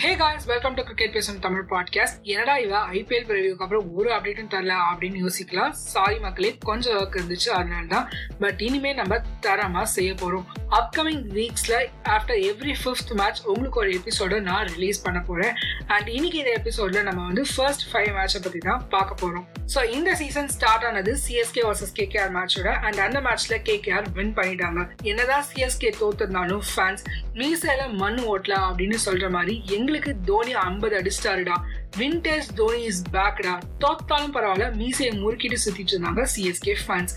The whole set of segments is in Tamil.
Hey guys welcome to cricket பேசும் தமிழ் பாட்காஸ்ட் என்னடா இவ ஐபிஎல் பிரிவியூக்கு அப்புறம் ஒரு அப்டேட்டும் தரல அப்படின்னு யோசிக்கலாம். சாரி மக்களே கொஞ்சம் ஒர்க் இருந்துச்சு அதனால தான் பட் இனிமே நம்ம தரமா செய்ய போறோம். அப்கமிங் வீக்ஸில் ஆஃப்டர் எவ்ரி ஃபிஃப்த் மேட்ச் உங்களுக்கு ஒரு எபிசோடை நான் ரிலீஸ் பண்ண போகிறேன் அண்ட் இன்னைக்கு இந்த எபிசோடில் நம்ம வந்து ஃபர்ஸ்ட் ஃபைவ் மேட்சை பற்றி தான் பார்க்க போகிறோம் ஸோ இந்த சீசன் ஸ்டார்ட் ஆனது சிஎஸ்கே வர்சஸ் கேகேஆர் மேட்சோட அண்ட் அந்த மேட்ச்சில் கேகேஆர் வின் பண்ணிட்டாங்க. என்னதான் சிஎஸ்கே தோத்துருந்தாலும் ஃபேன்ஸ் மீசையில் மண் ஓட்டலாம் அப்படின்னு சொல்கிற மாதிரி எங்களுக்கு தோனி ஐம்பது அடிச்சிட்டாருடா வின்டேஜ் தோனி இஸ் பேக்டா தோத்தாலும் பரவாயில்ல மீசையை முறுக்கிட்டு சுத்திட்டு இருந்தாங்க சிஎஸ்கே ஃபேன்ஸ்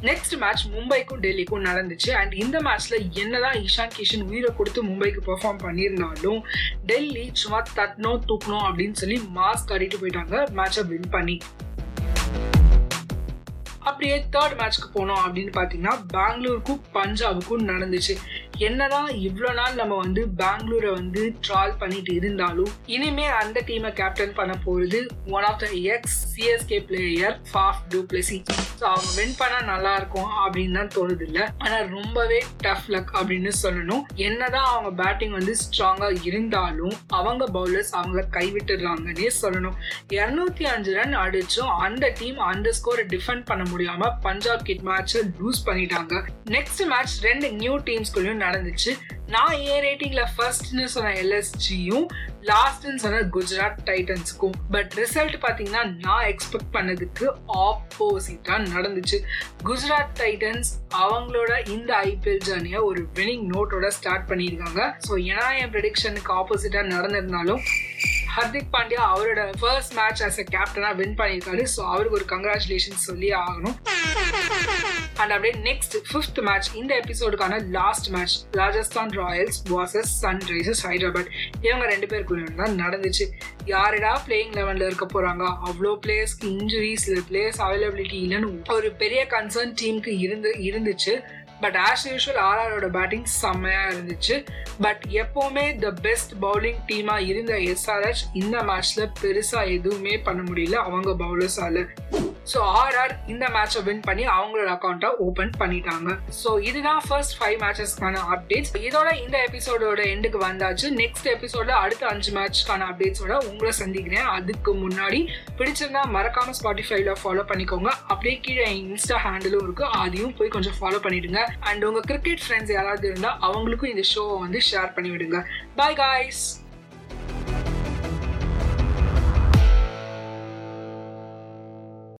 நெக்ஸ்ட் மேட்ச் மும்பைக்கும் டெல்லிக்கும் நடந்துச்சு. அண்ட் இந்த மேட்ச்ல என்னதான் இஷான் கிஷன் உயிரை கொடுத்து மும்பைக்கு பெர்ஃபார்ம் பண்ணியிருந்தாலும் டெல்லி சும்மா தட்டணும் தூக்கணும் அப்படின்னு சொல்லி மாஸ்க் ஆடிட்டு போயிட்டாங்க. மேட்சை வின் பண்ணி. அப்படியே தேர்ட் மேட்ச்க்கு போனோம் அப்படின்னு பார்த்தீங்கன்னா பெங்களூருக்கும் பஞ்சாபுக்கும் நடந்துச்சு. என்னதான் இவ்வளோ நாள் நம்ம வந்து பெங்களூரை வந்து ட்ரால் பண்ணிட்டு இருந்தாலும் இனிமே அந்த டீமை கேப்டன் பண்ண போகிறது one of the ex CSK player Faf du Plessis so அவங்க வின் பண்ணா நல்லா இருக்கும் அப்படின்னு தான் தோணுது இல்லை ஆனால் ரொம்பவே டஃப் லக் அப்படின்னு சொல்லணும். என்னதான் அவங்க பேட்டிங் வந்து ஸ்ட்ராங்கா இருந்தாலும் அவங்க பவுலர்ஸ் அவங்கள கைவிட்டுடுறாங்கன்னே சொல்லணும். இரநூத்தி அஞ்சு ரன் அடிச்சும் அந்த டீம் அந்த ஸ்கோரை டிஃபெண்ட் பண்ண முடியாம பஞ்சாப் கிட் மேட்சை லூஸ் பண்ணிட்டாங்க. நெக்ஸ்ட் மேட்ச் ரெண்டு நியூ டீம்ஸ்குள்ளயும் நடந்துச்சு. நான் ஏ ரேட்டிங்ல ஃபர்ஸ்ட்னு சொன்ன எல்எஸ்ஜியும் லாஸ்ட்னு சொன்ன குஜராத் டைட்டன்ஸுக்கும் பட் ரிசல்ட் பார்த்தீங்கன்னா நான் எக்ஸ்பெக்ட் பண்ணதுக்கு ஆப்போசிட்டாக நடந்துச்சு. குஜராத் டைட்டன்ஸ் அவங்களோட இந்த ஐபிஎல் ஜர்னியை ஒரு வினிங் நோட்டோட ஸ்டார்ட் பண்ணியிருக்காங்க. ஸோ ஏன்னா என் ப்ரெடிக்ஷனுக்கு ஆப்போசிட்டாக நடந்திருந்தாலும் ஹர்திக் பாண்டியா அவரோட ஃபர்ஸ்ட் மேட்ச் ஆஸ் அ கேப்டனா வின் பண்ணியிருக்காரு. ஸோ அவருக்கு ஒரு கங்க்ராச்சுலேஷன் சொல்லி ஆகணும். அண்ட் அப்படியே நெக்ஸ்ட் ஃபிஃப்த் மேட்ச் இந்த எபிசோடுக்கான last match Rajasthan Royals versus Sunrisers Hyderabad இவங்க ரெண்டு பேருக்குள்ள தான் நடந்துச்சு. யாரடா பிளேயிங் லெவனில் இருக்க போகிறாங்க அவ்வளோ பிளேயர்ஸ்க்கு இன்ஜுரிஸ் இல்லை பிளேயர்ஸ் அவைலபிலிட்டி இல்லைன்னு ஒரு பெரிய கன்சர்ன் டீமுக்கு இருந்து இருந்துச்சு. பட் ஆஸ் யூஷுவல் ஆர்ஆரோட பேட்டிங் செம்மையாக இருந்துச்சு. பட் எப்போவுமே த பெஸ்ட் பவுலிங் டீமாக இருந்த எஸ்ஆர்எச் இந்த மேட்ச்சில் பெருசாக எதுவுமே பண்ண முடியல. அவங்க பவுலர்ஸால் ஸோ ஆர்ஆர் இந்த மேட்சை வின் பண்ணி அவங்களோட அக்கௌண்ட்டை ஓப்பன் பண்ணிட்டாங்க. ஸோ இதுதான் ஃபர்ஸ்ட் ஃபைவ் மேட்சஸ்க்கான அப்டேட்ஸ் இதோட இந்த எபிசோடோட எண்டுக்கு வந்தாச்சு. நெக்ஸ்ட் எபிசோட அடுத்த அஞ்சு மேட்ச்க்கான அப்டேட்ஸோட உங்களை சந்திக்கிறேன். அதுக்கு முன்னாடி பிடிச்சிருந்தா மறக்காம ஸ்பாட்டிஃபைல ஃபாலோ பண்ணிக்கோங்க. அப்படியே கீழே இன்ஸ்டா ஹேண்டிலும் இருக்கு. அதையும் போய் கொஞ்சம் ஃபாலோ பண்ணிடுங்க. அண்ட் உங்க கிரிக்கெட் ஃப்ரெண்ட்ஸ் யாராவது இருந்தால் அவங்களுக்கும் இந்த ஷோவை வந்து ஷேர் பண்ணி விடுங்க பாய் காய்ஸ்